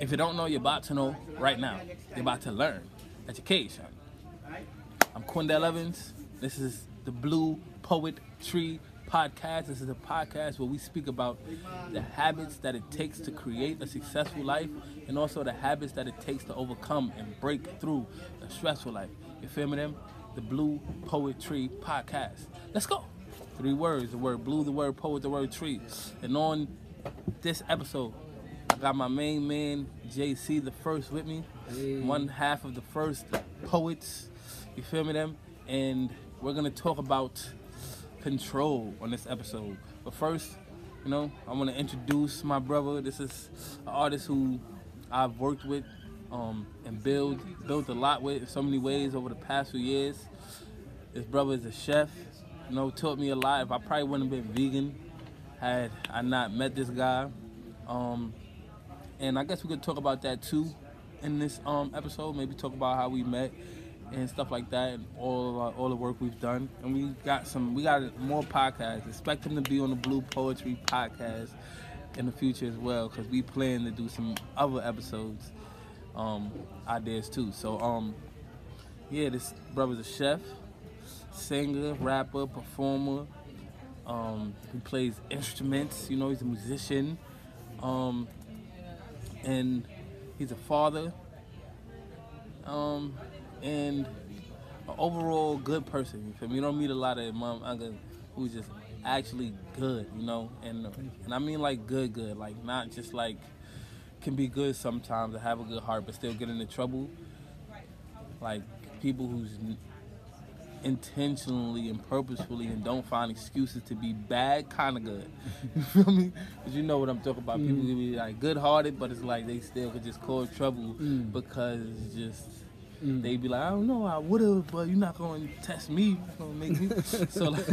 If you don't know, you're about to know right now. You're about to learn. Education. I'm Quindell Evans. This is the Blue Poet Tree podcast. This is a podcast where we speak about the habits that it takes to create a successful life and also the habits that it takes to overcome and break through a stressful life. You feel me them? The Blue Poetry Podcast. Let's go. Three words, the word blue, the word poet, the word tree. And on this episode, got my main man, JC the first with me. Hey. One half of the first poets. You feel me them? And we're gonna talk about control on this episode. But first, you know, I want to introduce my brother. This is an artist who I've worked with um, and build built a lot with in so many ways over the past few years. This brother is a chef. You know, taught me a lot. If I probably wouldn't have been vegan had I not met this guy. Um, and I guess we could talk about that too in this um, episode. Maybe talk about how we met and stuff like that, and all our, all the work we've done. And we got some, we got more podcasts. Expect him to be on the Blue Poetry podcast in the future as well, because we plan to do some other episodes, um, ideas too. So um, yeah, this brother's a chef, singer, rapper, performer. Um, he plays instruments. You know, he's a musician. Um, and he's a father um, and an overall good person. You feel me? You don't meet a lot of mom uncle who's just actually good, you know, and and I mean like good, good, like not just like can be good sometimes and have a good heart, but still get into trouble. Like people who's intentionally and purposefully and don't find excuses to be bad, kind of good. you feel me? Because you know what I'm talking about. People can be like good-hearted, but it's like they still could just cause trouble Mm. because just Mm. they be like, I don't know, I would have, but you're not gonna test me, gonna make me. so like,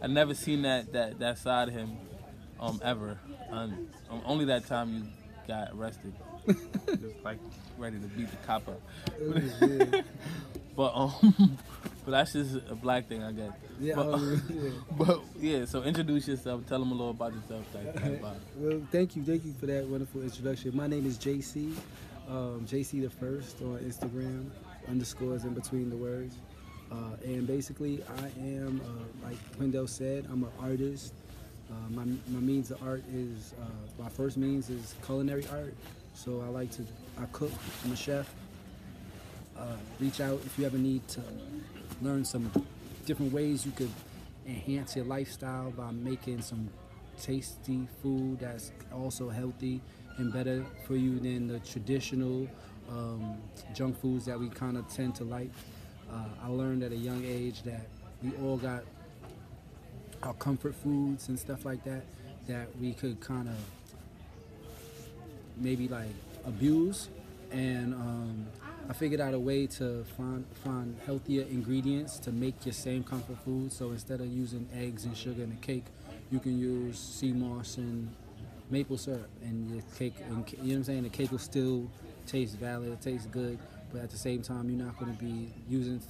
I never seen that that that side of him, um, ever. Um, only that time you got arrested, just like ready to beat the cop up. But um, but that's just a black thing, I guess. yeah, But, um, yeah. but yeah, so introduce yourself, tell them a little about yourself, like, like. Well, thank you, thank you for that wonderful introduction. My name is JC, um, JC the First on Instagram, underscores in between the words. Uh, and basically, I am, uh, like Quindell said, I'm an artist. Uh, my, my means of art is, uh, my first means is culinary art. So I like to, I cook, I'm a chef. Uh, reach out if you ever need to learn some different ways you could enhance your lifestyle by making some tasty food that's also healthy and better for you than the traditional um, junk foods that we kind of tend to like. Uh, I learned at a young age that we all got our comfort foods and stuff like that that we could kind of maybe like abuse and um, I figured out a way to find find healthier ingredients to make your same comfort food. So instead of using eggs and sugar in a cake, you can use sea moss and maple syrup, and your cake. And, you know what I'm saying? The cake will still taste valid, it tastes good, but at the same time, you're not going to be using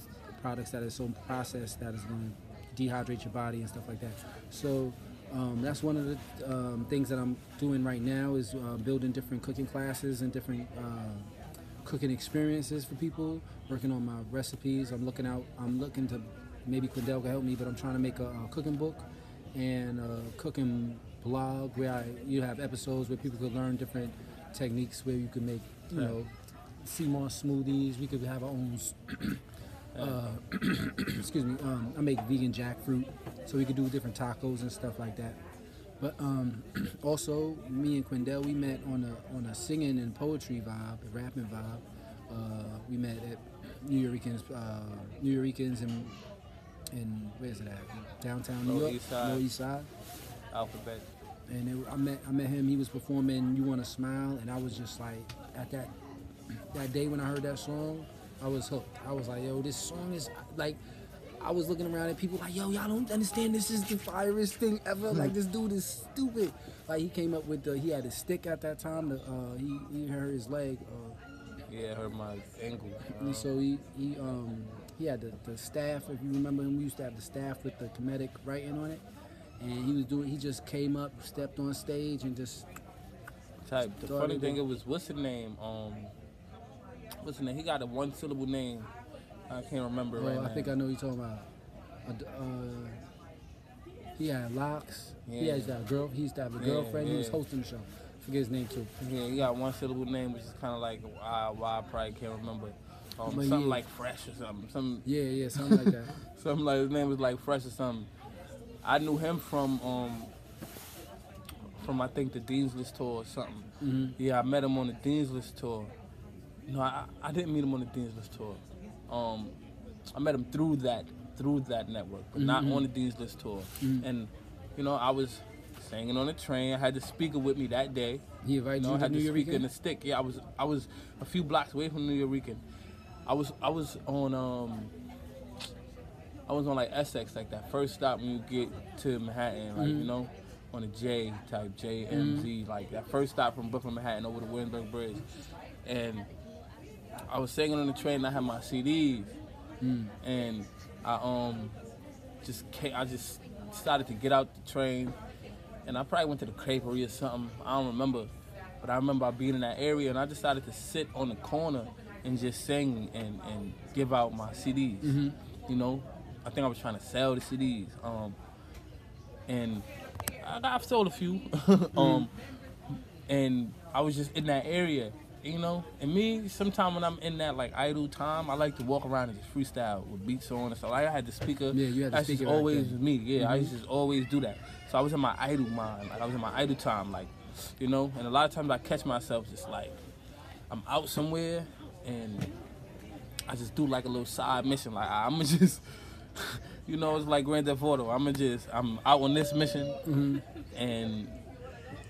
products that are so processed that is going to dehydrate your body and stuff like that. So. Um, that's one of the um, things that I'm doing right now is uh, building different cooking classes and different uh, cooking experiences for people. Working on my recipes. I'm looking out. I'm looking to maybe Quindell can help me, but I'm trying to make a, a cooking book and a cooking blog where I, you have episodes where people could learn different techniques where you can make you Yeah. know sea moss smoothies. We could have our own. uh, excuse me. Um, I make vegan jackfruit, so we could do different tacos and stuff like that. But um, also, me and Quindell, we met on a on a singing and poetry vibe, a rapping vibe. Uh, we met at Nuyorican's, uh, New Yorkers, and in where's it at? Downtown New York, East Side. Lower East Side. Alphabet. And it, I met I met him. He was performing "You Want to Smile," and I was just like, at that that day when I heard that song, I was hooked. I was like, yo, this song is like. I was looking around at people like, yo, y'all don't understand. This is the firest thing ever. Like this dude is stupid. Like he came up with the. He had a stick at that time. The, uh, he he hurt his leg. Uh, Yeah, hurt my ankle. and Um, so he he um he had the, the staff. If you remember him, we used to have the staff with the comedic writing on it. And he was doing. He just came up, stepped on stage, and just type. The Started funny thing, it. it was what's the name? Um, what's the name? He got a one syllable name. I can't remember Oh, right I now. think I know what you're talking about. Uh, he had locks. Yeah. He Yeah. has that girl. He used to have a Yeah, girlfriend. He was hosting the show. Forget his name too. Yeah, he got one syllable name, which is kind of like why, why I probably can't remember. Um, something yeah. like fresh or something. Some Yeah, yeah, something like that. something like his name was like fresh or something. I knew him from um from I think the Dean's List tour or something. hmm Yeah, I met him on the Dean's List tour. No, I, I didn't meet him on the Dean's List tour. Um, I met him through that through that network, but not Mhm. on the Dean's List tour. Mhm. And you know, I was singing on the train. I had the speaker with me that day. He You invited know, I you to had New the speaker and the stick. Yeah, I was I was a few blocks away from Nuyorican. I was I was on um I was on like Essex, like that first stop when you get to Manhattan, like you Mhm. know, on a J type J M Z, like that first stop from Brooklyn Manhattan over the Williamsburg Bridge, and I was singing on the train. and I had my CDs, Mm. and I um just came, I just started to get out the train, and I probably went to the Creperie or something. I don't remember, but I remember being in that area, and I decided to sit on the corner and just sing and, and give out my CDs. Mhm. You know, I think I was trying to sell the CDs, um, and I, I've sold a few, um, and I was just in that area. You know, and me, sometimes when I'm in that like idle time, I like to walk around and just freestyle with beats on and stuff. Like I had the speaker. Yeah, you had the That's speaker just back always then. me. Yeah, I Mhm. used to just always do that. So I was in my idle mind, like I was in my idle time, like you know. And a lot of times I catch myself just like I'm out somewhere and I just do like a little side mission. Like I'm just, you know, it's like Grand Theft Auto. I'm just I'm out on this mission hmm and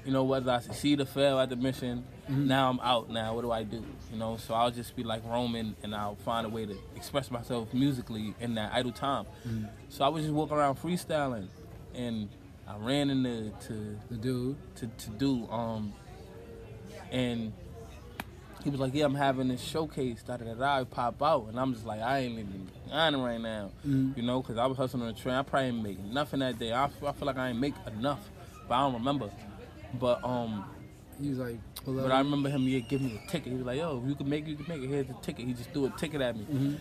you know whether I succeed or fail at the mission. Mhm. Now I'm out. Now what do I do? You know, so I'll just be like roaming, and I'll find a way to express myself musically in that idle time. Mhm. So I was just walking around freestyling, and I ran into to The dude. to, to do um, and he was like, "Yeah, I'm having this showcase." Da da da da. I Pop out, and I'm just like, I ain't even on right now, Mhm. you know, because I was hustling on the train. I probably ain't make nothing that day. I, feel- I feel like I ain't make enough, but I don't remember. But um, He was like, but I remember him yeah, giving me a ticket. He was like, "Yo, if you can make it, you can make it. Here's the ticket." He just threw a ticket at me, Mhm.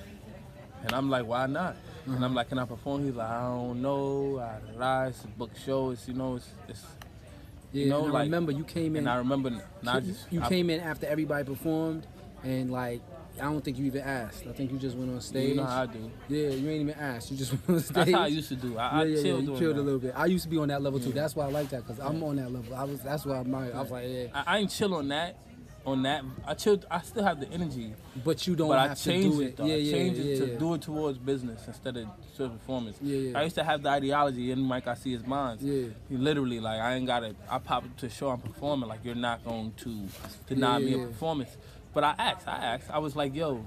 and I'm like, "Why not?" And Uh-huh. I'm like, "Can I perform?" He's like, "I don't know. I rise, book a book show. It's you know, it's, it's Yeah, you know, and I like- remember you came in. and I remember you, just you I- came in after everybody performed, and like I don't think you even asked. I think you just went on stage. You know how I do. yeah, you ain't even asked. You just went on stage. That's how I used to do. I, I yeah, yeah, chill yeah, you doing chilled a little bit. I used to be on that level too. Yeah. That's why I like that because I'm on that level. I was. That's why I'm. I was like, yeah. I, I ain't chill on that. On that, I chill. I still have the energy, But you don't but I changed do it. Though. Yeah, I changed yeah, it to yeah. do it towards business instead of sort of performance. Yeah, yeah. I used to have the ideology, and Mike, I see his minds. Yeah. He literally like I ain't got to. I pop to show I'm performing. Like you're not going to deny Yeah, me yeah. a performance. But I asked. I asked. I was like, yo.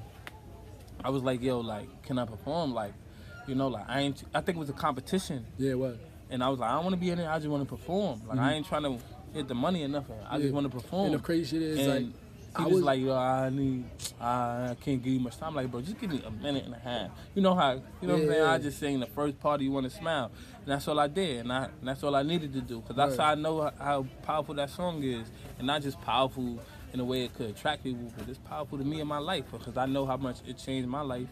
I was like, yo, like, can I perform? Like, you know, like I ain't. I think it was a competition. Yeah, what? And I was like, I don't want to be in it. I just want to perform. Like I ain't trying to hit the money or nothing. I Mm-hmm. Yeah. just want to perform. And the crazy shit is And like, he I was, was like, yo, I need, I can't give you much time. I'm like, bro, just give me a minute and a half. You know how, you know what I'm Yeah, saying? I just sing the first part of You Want to Smile. And that's all I did. And, I, and that's all I needed to do. Because that's Right. how I know how, how powerful that song is. And not just powerful in a way it could attract people, but it's powerful to me in my life. Because I know how much it changed my life.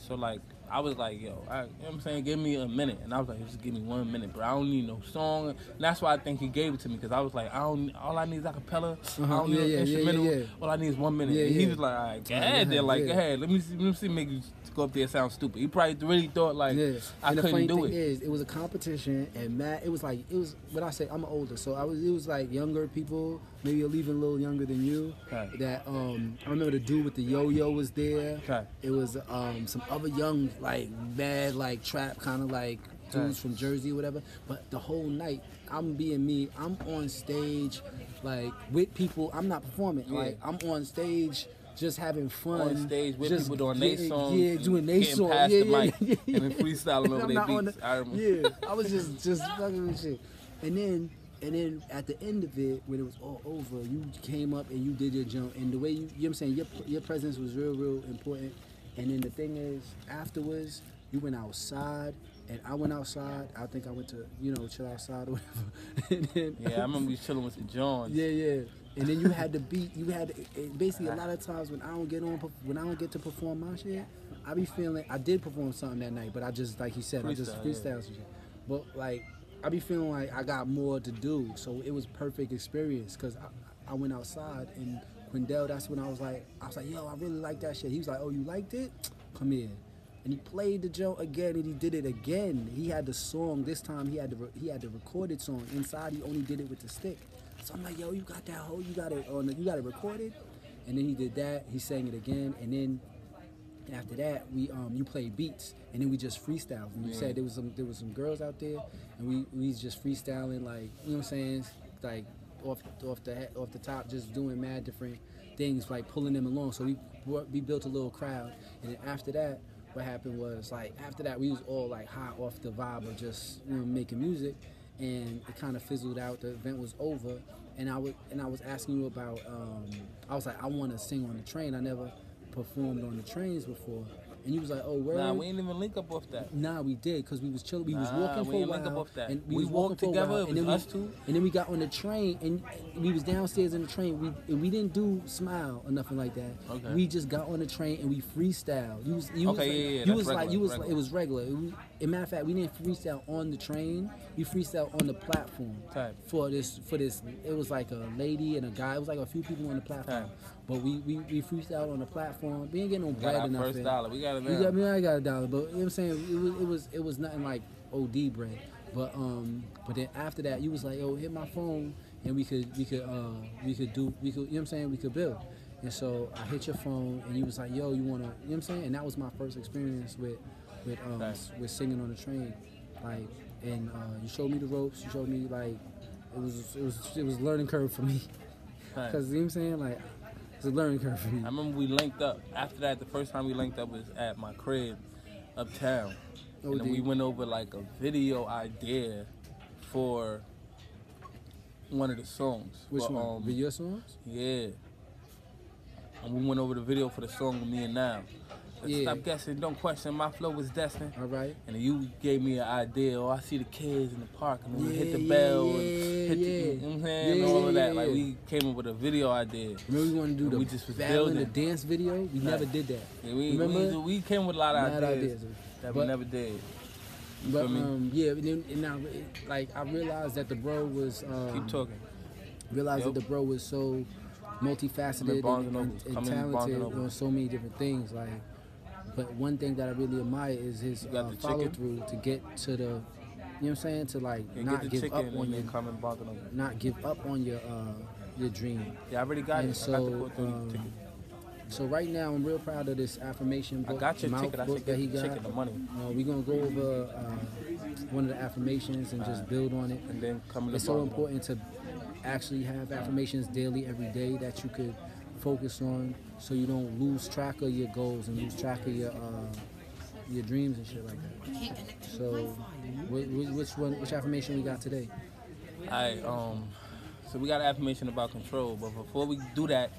So, like, I was like, yo, I, you know what I'm saying? Give me a minute. And I was like, just give me one minute, bro. I don't need no song. And that's why I think he gave it to me. Because I was like, I don't, all I need is acapella. I Uh-huh. don't need Yeah, no yeah, yeah, instrumental. yeah, yeah. All I need is one minute. Yeah, and he was like, all right, go ahead, then, like, yeah. go ahead. Let me see, let me see, make you go up there and sound stupid. He probably really thought like yeah. I and couldn't do it. is, it was a competition, and Matt, it was like it was. What I say, I'm older, so I was. It was like younger people, maybe you're even a little younger than you. Okay. That um, I remember the dude with the yo-yo was there. Okay. It was um some other young like bad like trap kind of like dudes from Jersey or whatever. But the whole night, I'm being me. I'm on stage, like with people. I'm not performing. Yeah. Like I'm on stage. Just having fun on stage with just people doing their getting- songs, yeah, doing their songs, yeah, the yeah, yeah, yeah. and then freestyling over their beats. the- I remember. yeah, I was just just fucking with shit. And then and then at the end of it, when it was all over, you came up and you did your jump. And the way you, you know what I'm saying, your your presence was real, real important. And then the thing is, afterwards, you went outside. And I went outside. I think I went to, you know, chill outside or whatever. and then, Yeah, I remember we chilling with the Johns. yeah, yeah. and then you had to beat. You had to, basically a lot of times when I don't get on, when I don't get to perform my shit, I be feeling. I did perform something that night, but I just like you said, I just Freestyle, yeah. some shit. But like, I be feeling like I got more to do, so it was perfect experience because I, I went outside and Quindell. That's when I was like, I was like, yo, I really like that shit. He was like, oh, you liked it? Come here. And he played the joint again, and he did it again. He had the song this time. He had the he had the recorded song inside. He only did it with the stick. So I'm like, yo, you got that whole, you got it on, you got it recorded. And then he did that. He sang it again, and then after that, we um you played beats, and then we just freestyled. And you Yeah. said there was some there was some girls out there, and we we just freestyling like you know what I'm saying, like off off the off the top, just doing mad different things, like pulling them along. So we we built a little crowd, and then after that, what happened was like after that we was all like high off the vibe of just you know making music, and it kind of fizzled out. The event was over, and I was and I was asking you about. Um, I was like, I want to sing on the train. I never performed on the trains before, and you was like, oh, word. Nah, we ain't even link up off that. Nah, we did because we was chilling. We was Nah, walking we for a ain't link up while, off that. and we, We was walked together, while, and then was we, us two. And then we got on the train, and we was downstairs in the train. We and we didn't do smile or nothing like that. Okay. We just got on the train and we freestyled. You was, you was Okay, like, yeah, yeah, you was like, you was regular. like, it was regular. It was, in matter of fact, we didn't freestyle on the train. We freestyle on the platform Type. for this for this. It was like a lady and a guy. It was like a few people on the platform. Type. But we, we we freestyled on the platform. We ain't getting no We bread got our nothing. first dollar. We got it You now. got me. I got a dollar, but you know what I'm saying. It was it was it was nothing like OD bread. But um, but then after that, you was like, yo, hit my phone, and we could we could uh we could do we could you know what I'm saying we could build. And so I hit your phone, and you was like, yo, you wanna you know what I'm saying. And that was my first experience with with um s- with singing on the train, like and uh, you showed me the ropes. You showed me like it was it was it was a learning curve for me, cause you know what I'm saying like it's a learning curve for me. I remember we linked up. After that, the first time we linked up was at my crib uptown. Oh, and then we went over like a video idea for one of the songs. Which for, one? Um, Video songs? Yeah. And we went over the video for the song with me and now. Yeah. Stop guessing, don't question, my flow was destined. All right. And you gave me an idea, oh, I see the kids in the park, and we hit the Yeah, bell, yeah, and hit the, yeah. you know what I'm saying, Yeah, all of yeah, that. Like, yeah. we came up with a video idea. Remember we want to do And the we just was battle in the building. dance video? We never did that. Yeah, we, Remember? we, we came with a lot of ideas, ideas. that But- we never did. You But um, yeah, and, then, and now it- like I realized that the bro was um, Keep talking. realized Yep. that the bro was so multifaceted and, and and, Nobles. and Come in Barnes talented and on so many different things. Like, but one thing that I really admire is his uh, follow through to get to the, you know what I'm saying, to like not give up on your, come and bargain over. not give up on your uh, your dream. Yeah, I already got And it. I got the so, 430 um. So right now, I'm real proud of this affirmation I book. got your ticket. I book that he the got. ticket, the money. Uh, we're gonna go over uh, one of the affirmations and just build on it. And then come It's so important to actually have affirmations daily, every day that you could focus on, so you don't lose track of your goals and lose track of your uh, your dreams and shit like that. So, wh- wh- which one? Which affirmation we got today? Alright, um, so we got an affirmation about control, but before we do that,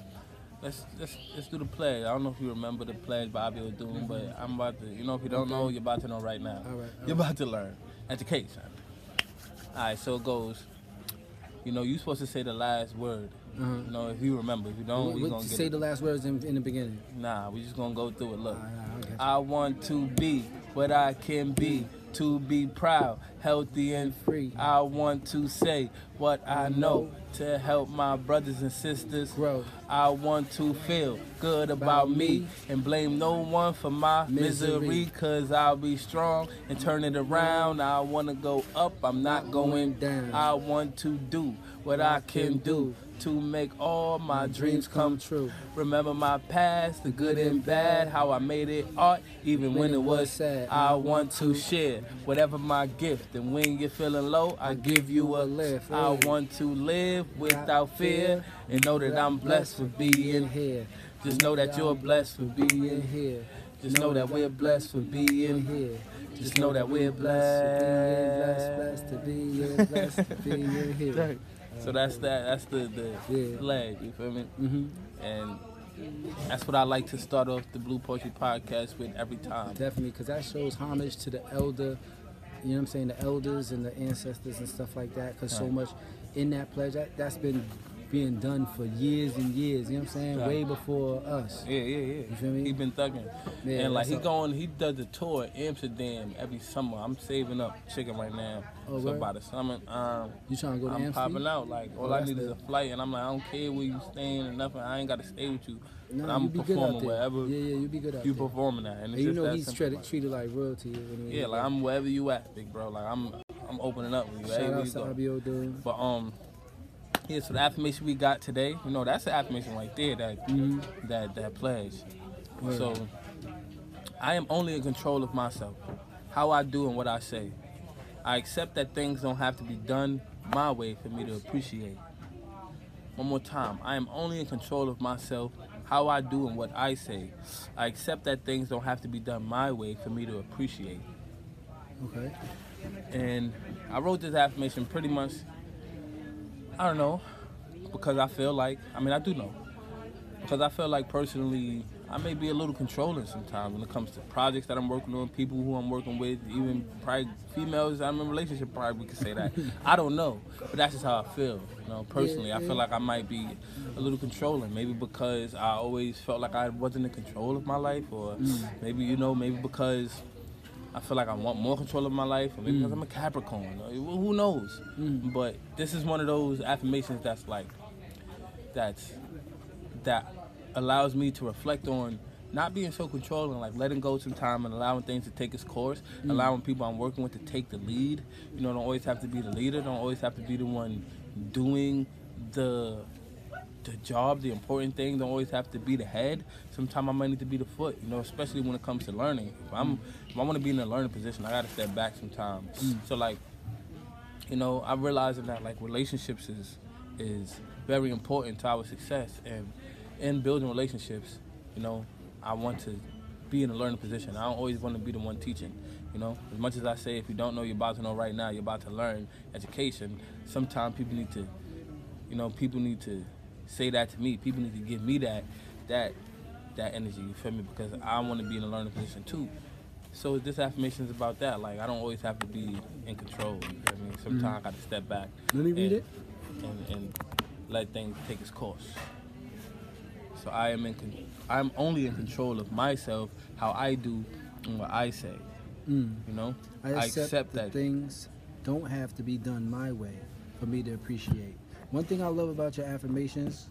let's let's let's do the pledge. I don't know if you remember the pledge Bobby was doing, but I'm about to. You know, if you don't know, you're about to know right now. All right, all You're right. about to learn. Education. Alright, so it goes. You know, you're supposed to say the last word. Uh-huh. You know, if you remember. If you don't, we what- gonna get say the last words in, in the beginning. Nah, we just gonna go through it. Look. All right, all right, I. I want to be what I can be, to be proud, healthy and free. I want to say what I know to help my brothers and sisters Grow. I want to feel good about me and blame no one for my Misery. misery cause I'll be strong and turn it around. I want to go up, I'm not going down. I want to do what I can do to make all my dreams come true. Remember my past, the good and bad, how I made it art, even when it was sad. I want to share whatever my gift, and when you're feeling low, I give you a lift. I want to live without fear and know that I'm blessed for being here. Just know that you're blessed for being here. Just know that we're blessed for being here. Just know that we're blessed. blessed to be here, blessed to be here. So that's that. That's the the Yeah. flag. You feel me? hmm And that's what I like to start off the Blue Poetry podcast with every time. Definitely, because that shows homage to the elder, you know what I'm saying, the elders and the ancestors and stuff like that. Because so much in that pledge, that, that's been being done for years and years. You know what I'm saying? Right. Way before us. Yeah, yeah, yeah. You feel me? He been thugging, Yeah, and like he up. going, he does the tour Amsterdam every summer. I'm saving up chicken right now, Oh, so word? by the summer, um, You trying to go to I'm Amsterdam? popping out. Like all Oh, I need is a flight, and I'm like, I don't care where you staying or nothing. I ain't got to stay with you. Nah, but I'm you be good out there. wherever Yeah, yeah, you be good out you there. performing at, and And you just know that he's treated, like- treated like royalty. Yeah, like I'm wherever you at, big bro. Like I'm, I'm opening up with you. Shout out you to. Abio dude. But um, yeah. So the affirmation we got today, you know, that's the affirmation right there. That Mhm. that that pledge. Word. So I am only in control of myself, how I do and what I say. I accept that things don't have to be done my way for me to appreciate. One more time. I am only in control of myself, how I do and what I say. I accept that things don't have to be done my way for me to appreciate. Okay. And I wrote this affirmation pretty much, I don't know, because I feel like, I mean, I do know, because I feel like personally, I may be a little controlling sometimes when it comes to projects that I'm working on, people who I'm working with, even probably females I'm in a relationship, probably we could say that. I don't know, but that's just how I feel, you know, personally. I feel like I might be a little controlling, maybe because I always felt like I wasn't in control of my life, or mm. maybe, you know, maybe because I feel like I want more control of my life, or maybe because I'm a Capricorn. who knows? Mm. But this is one of those affirmations that's like, that's that allows me to reflect on not being so controlling, like letting go some time and allowing things to take its course, mm. allowing people I'm working with to take the lead. You know, don't always have to be the leader, don't always have to be the one doing the the job, the important thing, don't always have to be the head. Sometimes I might need to be the foot, you know, especially when it comes to learning. If I'm if I want to be in a learning position, I gotta step back sometimes. Mm. So like, you know, I'm realizing that like relationships is is very important to our success and in building relationships, you know, I want to be in a learning position. I don't always want to be the one teaching. You know, as much as I say if you don't know, you're about to know right now, you're about to learn education. Sometimes people need to, you know, people need to say that to me. People need to give me that that that energy. You feel me? Because I want to be in a learning position too. So this affirmation is about that. Like I don't always have to be in control. You feel me? Sometimes I got to step back. Let me read and, it. And, and let things take its course. So I am in. Con- I'm only in control of myself, how I do, and what I say. Mm. You know, I accept, that that. things don't have to be done my way for me to appreciate. One thing I love about your affirmations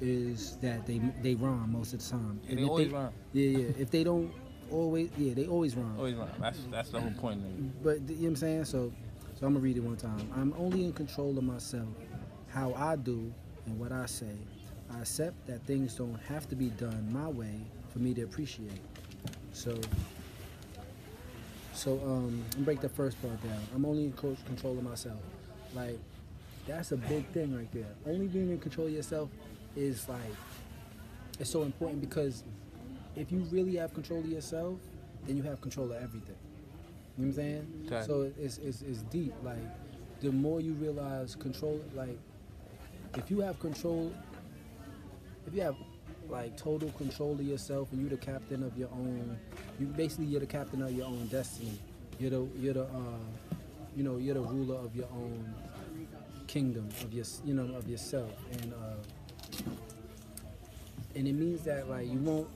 is that they they rhyme most of the time. Yeah, they always rhyme. Yeah, yeah. If they don't always, yeah, they always rhyme. Always rhyme. That's that's the whole point. But you know what I'm saying? So, so I'm gonna read it one time. I'm only in control of myself, how I do and what I say. I accept that things don't have to be done my way for me to appreciate. So, so um, break the first part down. I'm only in control of myself. Like, that's a big thing right there. Only being in control of yourself is like, it's so important because if you really have control of yourself, then you have control of everything. You know what I'm saying? Okay. So it's, it's, it's deep. Like, the more you realize control, like, if you have control, if you have like total control of yourself and you're the captain of your own, you basically you're the captain of your own destiny. You're the you're the uh, you know you're the ruler of your own kingdom of your you know of yourself and uh, and it means that like you won't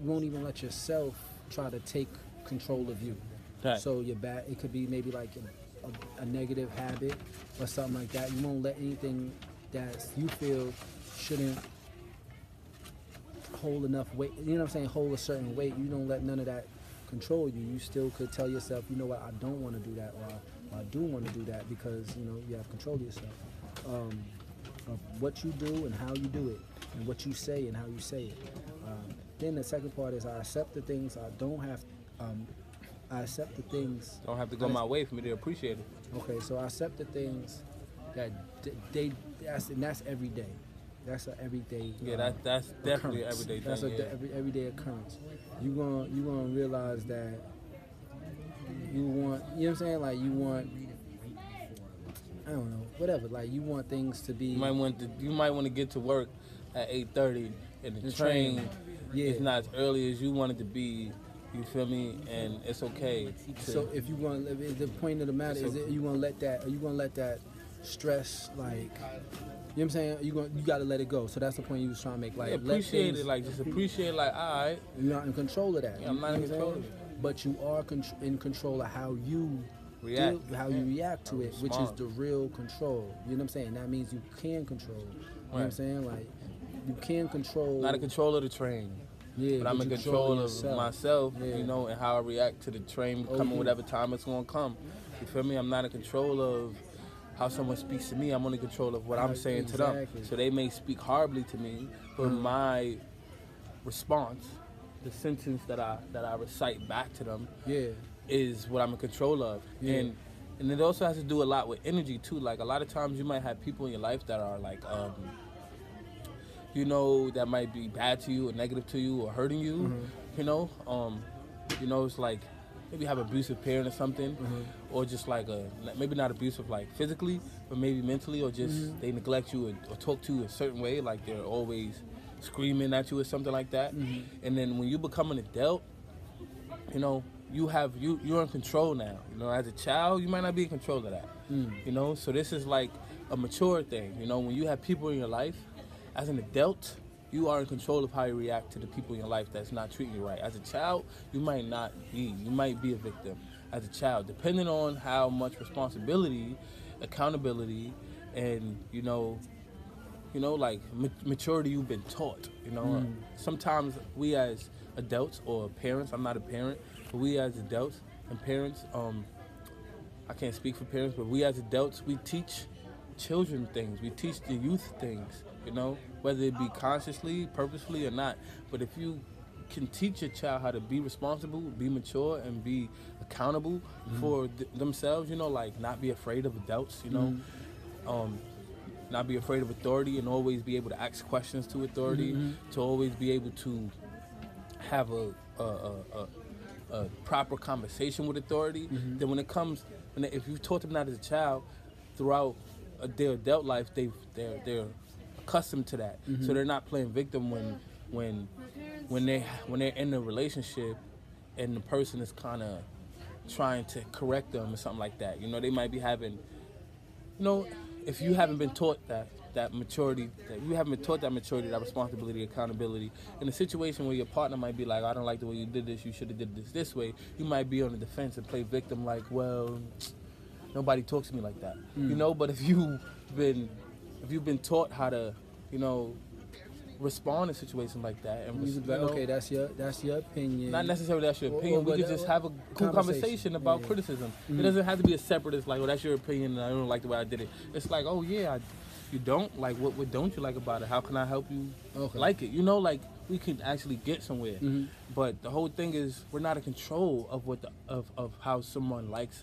you won't even let yourself try to take control of you. Right. So your bad it could be maybe like a, a, a negative habit or something like that. You won't let anything that you feel shouldn't hold enough weight. You know what I'm saying? Hold a certain weight. You don't let none of that control you. You still could tell yourself, you know what, I don't want to do that, or, I- do want to do that because you know you have control of yourself. Um, of what you do and how you do it, and what you say and how you say it. Um, then the second part is I accept the things I don't have. Um, I accept the things Don't have to go my way for me to appreciate it. Okay, so I accept the things that they that's and that's every day. That's an everyday. Yeah, that that's definitely everyday That's thing. a yeah. every everyday occurrence. You gonna you gonna realize that you want you know what I'm saying like you want I don't know whatever like you want things to be You might want to you might want to get to work at eight thirty, and the The train, train, yeah. is not as early as you want it to be. You feel me? And it's okay. To, So if you want, if the point of the matter is, that you gonna let that, are you gonna let that stress like You know what I'm saying? You going you got to let it go. So that's the point you was trying to make. Like Yeah, appreciate things- it. Like just appreciate. Like all right. You're not in control of that. Yeah, I'm You not know in control of it. But you are con- in control of how you React. deal- how you react to it, which is the real control. You know what I'm saying? That means you can control. You know what I'm saying? Like you can control. Not in control of the train. Yeah, But I'm in control of yourself. myself, Yeah. you know, and how I react to the train Oh, coming yeah. whatever time it's gonna come. You feel me? I'm not in control of how someone speaks to me. I'm only in control of what I'm Right, saying to them. exactly. So they may speak horribly to me, but Mhm. my response, the sentence that I that I recite back to them, Yeah. is what I'm in control of. Yeah. And and it also has to do a lot with energy too. Like a lot of times you might have people in your life that are like um you know, that might be bad to you or negative to you or hurting you. Mhm. You know? Um you know, it's like maybe have abusive parent or something. Mhm. Or just like a maybe not abusive like physically, but maybe mentally or just Mhm. they neglect you or, or talk to you a certain way, like they're always screaming at you or something like that. Mhm. And then when you become an adult, you know, you have you you're in control now. You know, as a child, you might not be in control of that. Mm. You know, so this is like a mature thing. You know, when you have people in your life, as an adult, you are in control of how you react to the people in your life that's not treating you right. As a child, you might not be. You might be a victim as a child, depending on how much responsibility, accountability, and you know, you know, like ma- maturity you've been taught. You know, Mm. sometimes we as adults or parents, I'm not a parent, but we as adults and parents, um, I can't speak for parents, but we as adults, we teach children things. We teach the youth things, you know, whether it be consciously, purposefully, or not. But if you can teach your child how to be responsible, be mature, and be accountable for th- themselves, you know, like not be afraid of adults, you know, um, not be afraid of authority, and always be able to ask questions to authority, Mhm. to always be able to have a a, a, a, proper conversation with authority, Mhm. then when it comes, when they, if you've taught them that as a child, throughout uh, their adult life, they they're they're accustomed to that, Mhm. so they're not playing victim when when when they when they're in a relationship and the person is kind of trying to correct them or something like that. You know, they might be having, you know, if you haven't been taught that that maturity, that you haven't been taught that maturity, that responsibility, accountability, in a situation where your partner might be like, I don't like the way you did this, you should have did this this way, you might be on the defense and play victim like, well, nobody talks to me like that. You Mm. know, but if you've been if you've been taught how to, you know, respond in situations like that and You could be like, okay, that's your that's your opinion. not necessarily that's your opinion. or we could just have a cool conversation. about Yeah. criticism. Mhm. It doesn't have to be a separate. It's like, well, that's your opinion, and I don't like the way I did it. It's like, oh yeah, I, you don't like what? What don't you like about it? How can I help you Okay. like it? You know, like we can actually get somewhere. Mhm. But the whole thing is, we're not in control of what the, of of how someone likes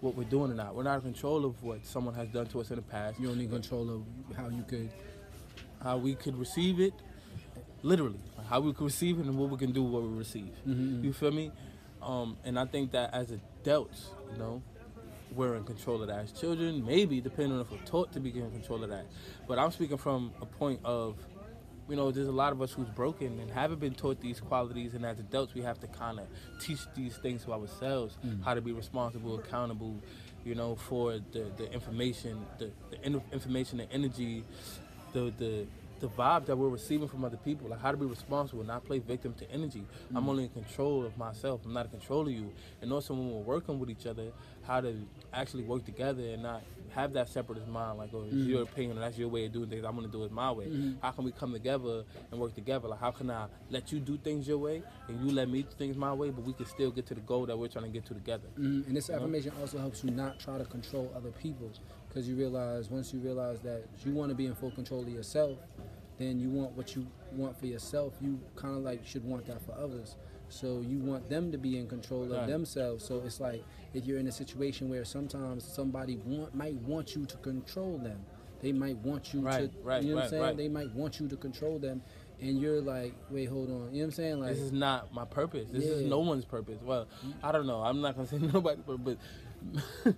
what we're doing or not. We're not in control of what someone has done to us in the past. You only control of how you could. How we could receive it, literally, how we could receive it, and what we can do what we receive. Mhm. You feel me? Um, and I think that as adults, you know, we're in control of that. As children, maybe depending on if we're taught to be in control of that. But I'm speaking from a point of, you know, there's a lot of us who's broken and haven't been taught these qualities. And as adults, we have to kind of teach these things to ourselves: Mm. how to be responsible, accountable, you know, for the the information, the, the in- information, the energy, the the the vibe that we're receiving from other people, like how to be responsible, not play victim to energy. I'm only in control of myself. I'm not in control of you. And also when we're working with each other, how to actually work together and not have that separatist mind, like, oh, it's Mhm. your opinion, that's your way of doing things. I'm gonna do it my way. Mhm. How can we come together and work together? Like, how can I let you do things your way and you let me do things my way, but we can still get to the goal that we're trying to get to together. And this You know? affirmation also helps you not try to control other people because you realize once you realize that you want to be in full control of yourself, then you want what you want for yourself. You kind of like should want that for others. So you want them to be in control of themselves. So it's like if you're in a situation where sometimes somebody want, might want you to control them. They might want you Right, to, right, you know what I'm saying? right. They might want you to control them, and you're like, wait, hold on. You know what I'm saying? Like, this is not my purpose. This is no one's purpose. Well, mm. I don't know. I'm not gonna say nobody, but, but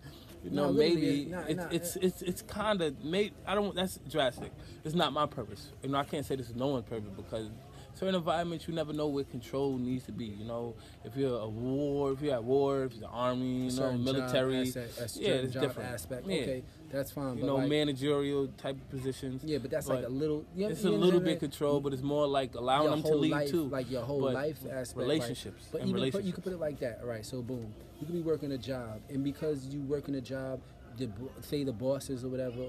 you know, No, maybe it's it's, it's it's it's kind of maybe I don't. That's drastic. It's not my purpose. You know, I can't say this is no one's purpose because certain environments you never know where control needs to be. You know, if you're a war, if you're at war, if you're the army, you know, military, asset- a yeah, it's different. aspect. Yeah. Okay, that's fine. you but know, like, managerial type of positions. yeah, but that's like a little. You It's you a little bit control, but it's more like allowing them to lead life, too. like your whole But life aspect, relationships Like, but even put, you relationships. could put it like that. All right, so boom, you could be working a job, and because you working a job, the, say the bosses or whatever,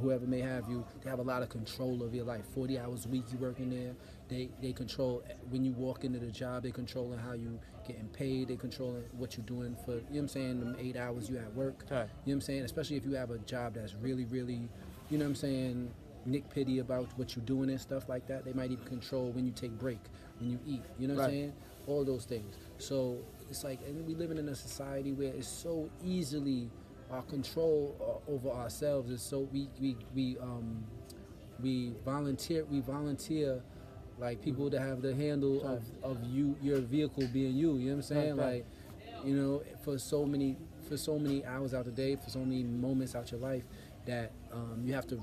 whoever may have you, they have a lot of control of your life. Forty hours a week you working there, they they control when you walk into the job. They controlling how you getting paid. They controlling what you're doing for you know what I'm saying. Them eight hours you at work. Right. You know what I'm saying? Especially if you have a job that's really, really, you know what I'm saying, nick pity about what you're doing and stuff like that. They might even control when you take break, when you eat. You know what I'm saying? All those things. So it's like, and we living in a society where it's so easily our control uh, over ourselves is so we we we um we volunteer we volunteer like people to have the handle of, of you your vehicle being you you know what i'm saying Right, right. like you know for so many for so many hours out of the day for so many moments out your life that um, you have to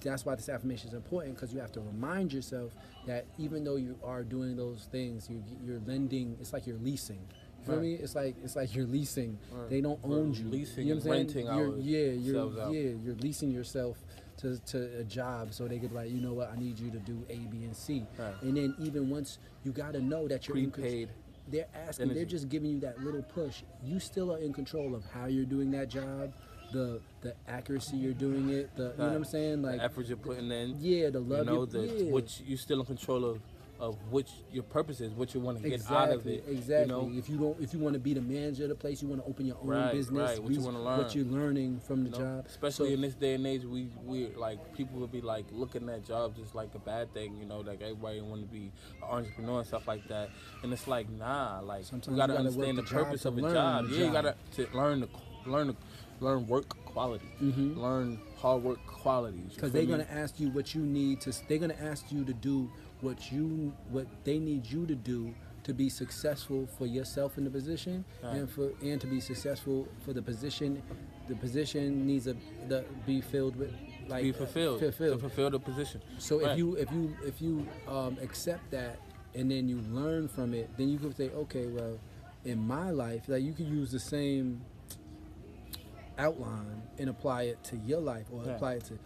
that's why this affirmation is important because you have to remind yourself that even though you are doing those things you, you're lending it's like you're leasing you feel Right. me it's like it's like you're leasing Right. they don't We're own you leasing you know what I'm saying? renting You're- yeah you're ourselves out. yeah you're leasing yourself to, to a job so they could like you know what I need you to do A B and C Right. and then even once you got to know that you're Prepaid. they're asking they're just giving you that little push you still are in control of how you're doing that job the the accuracy you're doing it the you know what I'm saying like the effort you're putting in. yeah the love you know, you- the yeah. which you're still in control of, of which your purpose is, what you want to get exactly, out of it. Exactly. You know, If you don't, if you want to be the manager of the place, you want to open your own Right, business. right, what you want to learn. What you're learning from the you know? job. especially So- in this day and age, we we like people would be like looking at jobs as like a bad thing. You know, like everybody want to be an entrepreneur and stuff like that. And it's like nah, like Sometimes you you gotta understand the the purpose of a job. Yeah, you gotta to learn the learn the, learn work quality, Mhm. learn hard work qualities. because they're gonna ask you what you need to. They're gonna ask you to do what you what they need you to do to be successful for yourself in the position Right. and for and to be successful for the position. The position needs to the, be filled with like be fulfilled, fulfilled. to fulfill the position. So if you if you if you um, accept that and then you learn from it, then you can say, okay, well, in my life, like you can use the same outline and apply it to your life or Yeah. apply it to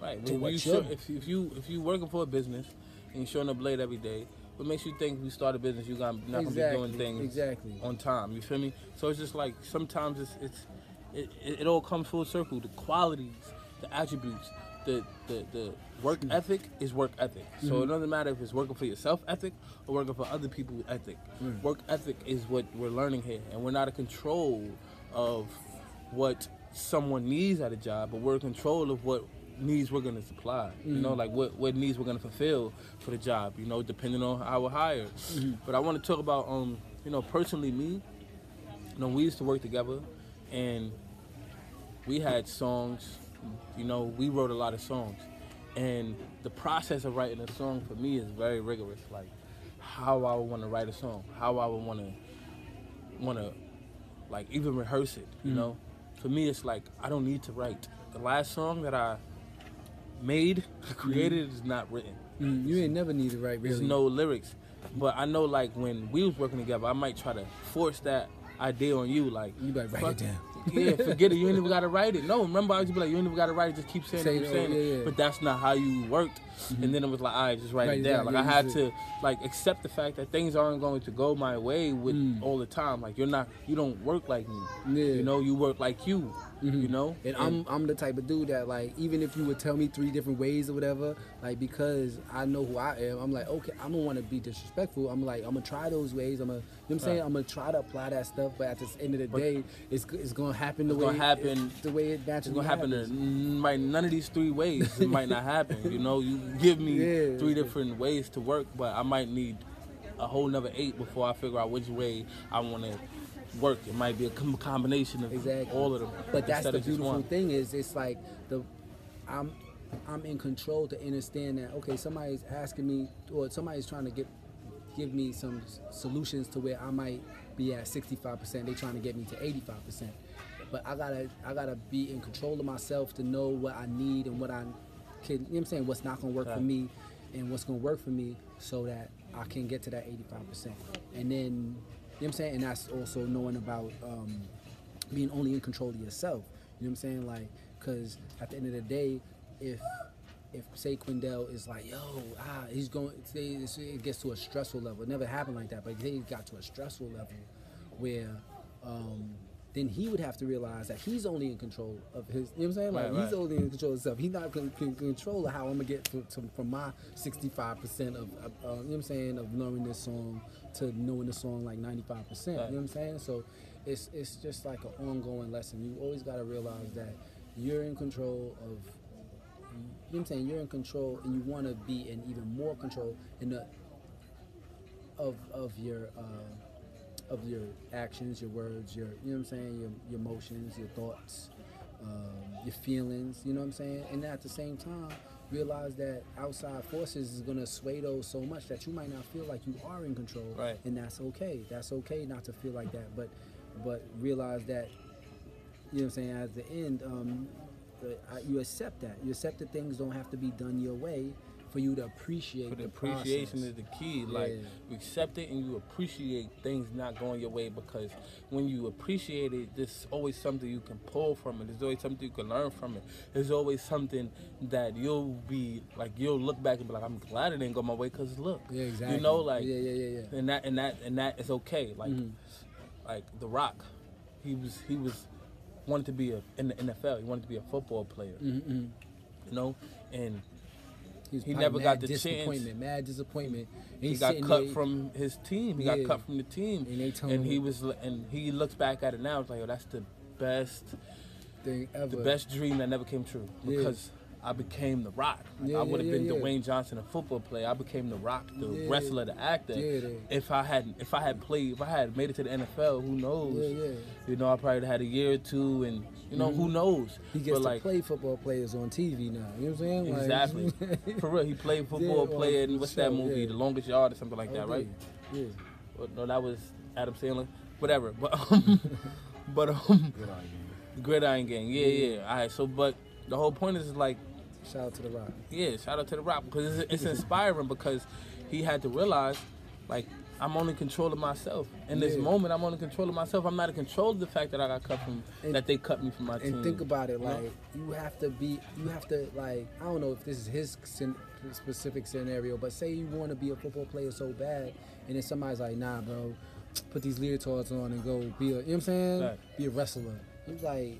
Right. to When what you if, if you if you working for a business and you're showing up late every day, what makes you think you start a business you're not gonna be doing things exactly. on time? You feel me? So it's just like sometimes it's it's it, it, it all comes full circle. The qualities, the attributes, the the, the work Mm. ethic is work ethic. So Mm-hmm. it doesn't matter if it's working for yourself ethic or working for other people ethic. Mm. Work ethic is what we're learning here, and we're not in control of what someone needs at a job, but we're in control of what needs we're gonna supply. You know, mm-hmm. like what, what needs we're gonna fulfill for the job. You know, depending on our hire. Mm-hmm. But I want to talk about um, you know, personally me. You know, we used to work together, and we had songs. You know, we wrote a lot of songs, and the process of writing a song for me is very rigorous. Like how I would want to write a song, how I would want to want to like even rehearse it. You mm-hmm. know, for me it's like I don't need to write. The last song that I made, created is not written. Mm, you ain't never need to write There's no lyrics. But I know like when we was working together, I might try to force that idea on you. Like You better write it down. yeah, forget it. You ain't even gotta write it. No, remember I used to be like, you ain't even gotta write it. Just keep saying Say it, it, keep oh, saying yeah, it. yeah. But that's not how you worked. And then it was like, all right, just write, Write it it down. Like I had to like accept the fact that things aren't going to go my way with Mm. all the time. Like you're not, you don't work like me. Yeah. You know, you work like you. Mhm. You know, And I'm I'm the type of dude that like even if you would tell me three different ways or whatever, like because I know who I am, I'm like okay, I'm gonna want to be disrespectful. I'm like I'm gonna try those ways. I'm gonna, you know what I'm saying? Right. I'm gonna try to apply that stuff, but at the end of the But- day, it's it's gonna happen the way gonna happen- the way it naturally It's gonna happen might none of these three ways. It might not happen. You know, you give me Yeah. three different ways to work, but I might need a whole nother eight before I figure out which way I want to work. It might be a combination of Exactly. all of them. But that's the beautiful thing is it's like the I'm I'm in control to understand that okay somebody's asking me or somebody's trying to get give me some solutions to where I might be at 65%. They're trying to get me to 85%. But I gotta I gotta be in control of myself to know what I need and what I can you know what I'm saying what's not gonna work for me and what's gonna work for me so that I can get to that 85%. And then, you know what I'm saying? And that's also knowing about um, being only in control of yourself. You know what I'm saying? Like, cause at the end of the day, if if say Quindell is like, yo, ah, he's going, say it gets to a stressful level. It never happened like that, but say it got to a stressful level where um, then he would have to realize that he's only in control of his. You know what I'm saying? Like Right, he's only in control of himself. He's not con- control of how I'm gonna get to, from my 65 percent of, uh, you know what I'm saying of learning this song to knowing the song like 95 percent. You know what I'm saying? So it's it's just like an ongoing lesson. You always gotta realize that you're in control of you know what I'm saying? You're in control and you want to be in even more control in the of of your uh, of your actions, your words, your you know what I'm saying, your your emotions, your thoughts, um, your feelings. You know what I'm saying? And at the same time, realize that outside forces is gonna sway those so much that you might not feel like you are in control, Right. and that's okay. That's okay not to feel like that, but but realize that you know what I'm saying? At the end, um, you accept that. You accept that things don't have to be done your way for you to appreciate But the appreciation process. is the key. Like Yeah. you accept it and you appreciate things not going your way because when you appreciate it, there's always something you can pull from it. There's always something you can learn from it. There's always something that you'll be like you'll look back and be like, I'm glad it didn't go my way because look, yeah, exactly. you know, like yeah, yeah, yeah, yeah. and that and that and that is okay. Like Mhm. like The Rock, he was he was wanted to be a in the NFL. He wanted to be a football player. Mm-hmm. You know, and was He never got the disappointment, chance. Mad disappointment. And he got cut there, from his team. He Yeah. got cut from the team, and they told and he was and he looks back at it now. It's like, oh, that's the best, thing ever. the best dream that never came true Yeah. because I became the Rock. Like, Yeah, I would have yeah, been yeah, yeah. Dwayne Johnson, a football player. I became the Rock, the Yeah. wrestler, the actor. Yeah, If I had if I had played, if I had made it to the NFL, who knows? yeah, yeah. You know, I probably had a year or two, and you know, who knows? He gets but like, to play football players on TV now. You know what I'm saying? Like- Exactly. for real, he played football Yeah, player in what's that movie, yeah. The Longest Yard or something like that, Oh, right? Yeah. Well, no, that was Adam Sandler. Whatever. But um, but um, Good idea. Gridiron Gang. Yeah, yeah. All right. So, but the whole point is like, Shout out to the Rock. yeah, shout out to the Rock because it's, it's inspiring because he had to realize, like, I'm only in control of myself. In this Yeah. moment, I'm only in control of myself. I'm not in control of the fact that I got cut from And- that they cut me from my team. And think about it, You know? like you have to be, you have to like, I don't know if this is his specific scenario, but say you want to be a football player so bad, and then somebody's like, nah, bro, put these leotards on and go be a, you know what I'm saying? Right. Be a wrestler. He's like,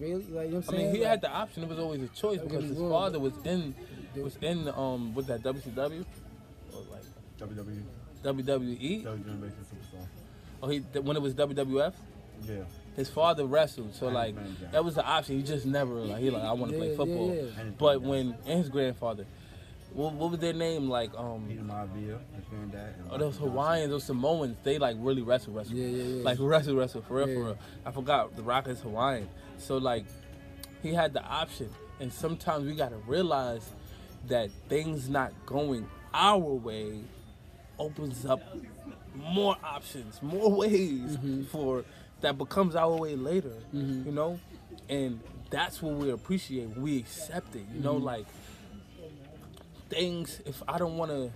really? Like, you know what I'm I saying? mean, he Like, had the option. It was always a choice because his father was in was in um was that WCW or like WWE, WWE WWE Generation Superstar. or he when it was WWF. Yeah. His father wrestled, so And like that was the option. He just never like he like I want to Yeah, play football. yeah. And his But granddad. when and his grandfather, what, what was their name? Like um, Peter Maivia, his granddad. and oh, those Rocky Hawaiians, those Samoans, they like really wrestle, wrestle. Yeah, yeah, yeah. Like wrestle, wrestle for real, Yeah. for real. I forgot the Rock is Hawaiian, so like he had the option, and sometimes we gotta realize that things not going our way opens up more options, more ways Mm-hmm. for that becomes our way later. You know, and that's what we appreciate. We accept it. You know, Mm-hmm. like things. If I don't want to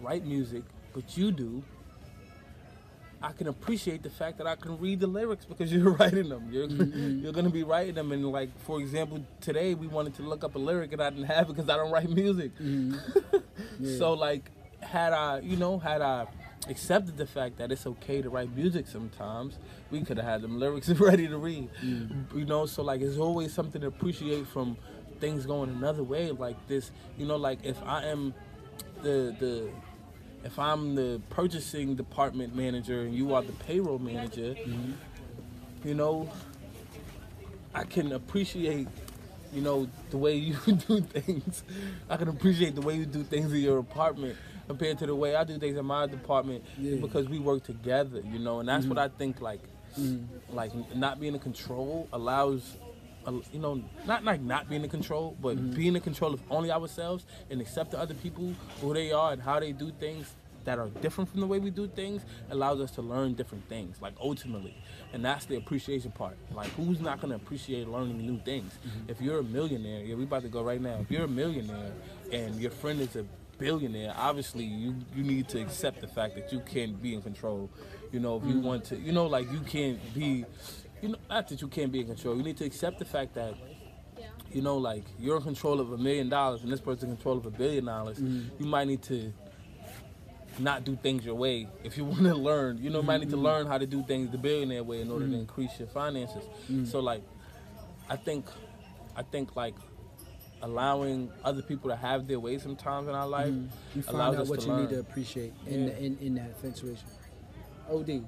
write music, but you do. I can appreciate the fact that I can read the lyrics because you're writing them. You're Mm-hmm. you're gonna be writing them, and like for example, today we wanted to look up a lyric and I didn't have it because I don't write music. Mm-hmm. Yeah. So like, had I, you know, had I accepted the fact that it's okay to write music sometimes, we could have had them lyrics ready to read. Mm. You know, so like, it's always something to appreciate from things going another way. Like this, you know, like if I am the the if I'm the purchasing department manager and you are the payroll manager, mm-hmm. you know, I can appreciate, you know, the way you do things. I can appreciate the way you do things in your apartment compared to the way I do things in my department Yeah. because we work together, you know, and that's what I think like Mm. like not being in control allows uh, you know not like not being in control but being in control of only ourselves and accepting other people who they are and how they do things that are different from the way we do things allows us to learn different things like ultimately. And that's the appreciation part. Like who's not going to appreciate learning new things? If you're a millionaire yeah we about to go right now. If you're a millionaire and your friend is a billionaire, obviously you you need to accept the fact that you can't be in control. You know, if you mm-hmm. want to, you know, like you can't be, you know, not that you can't be in control. You need to accept the fact that, you know, like you're in control of a million dollars and this person's in control of a billion dollars. Mm-hmm. You might need to not do things your way if you want to learn. You know, might need to mm-hmm. learn how to do things the billionaire way in order to increase your finances. So like, I think, I think like allowing other people to have their way sometimes in our life You find allows out what you learn. need to appreciate in, Yeah. in in that situation. Od,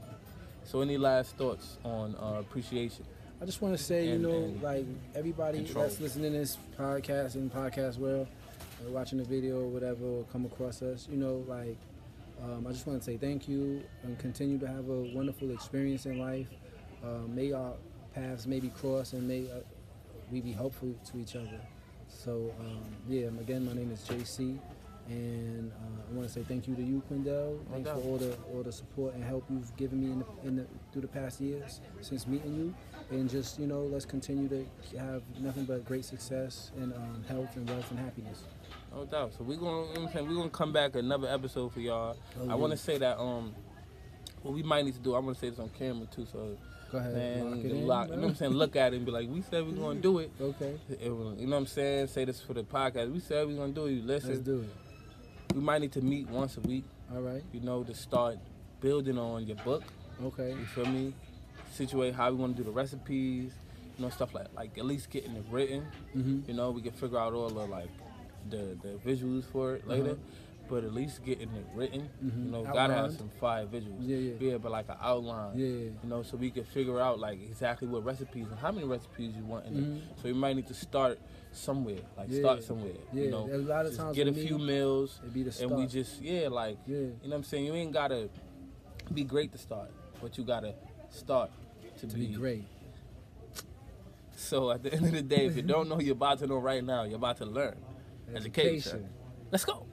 So any last thoughts on uh, appreciation? I just want to say, you know, like everybody control. that's listening to this podcast and podcast world, or watching the video or whatever, or come across us, you know, like um, I just want to say thank you and continue to have a wonderful experience in life. Uh, may our paths maybe cross and may uh, we be helpful to each other. So um, yeah, again, my name is JC. And uh, I want to say thank you to you, Quindell. Thanks for all the all the support and help you've given me in the, in the through the past years since meeting you and just you know let's continue to have nothing but great success and um, health and wealth and happiness No doubt. So we're gonna, you know I'm saying, we're gonna come back another episode for y'all. Oh, I want to say that um, what we might need to do. I'm gonna say this on camera too. So go ahead man, lock it lock, you know what. I'm saying, look at it and be like, we said we're gonna do it. okay It You know what I'm saying? Say this for the podcast. We said we're gonna do it. You let's listen. do it We might need to meet once a week. all right You know, to start building on your book. okay You feel me? Situate how we want to do the recipes. You know, stuff like like at least getting it written. mm-hmm. You know, we can figure out all the like the the visuals for it later. Uh-huh. But at least getting it written, Mhm. you know, gotta have some fire visuals. Yeah, yeah. Yeah, but like an outline. Yeah, yeah. You know, so we can figure out like exactly what recipes and how many recipes you want in Mhm. it. So we might need to start somewhere. Like Yeah. start somewhere. Yeah, You know, a lot of times get a few meals be and we just yeah, like Yeah. you know what I'm saying? You ain't gotta be great to start, but you gotta start to, to be great So at the end of the day, if you don't know, you're about to know right now. You're about to learn. Education. Education. Let's go.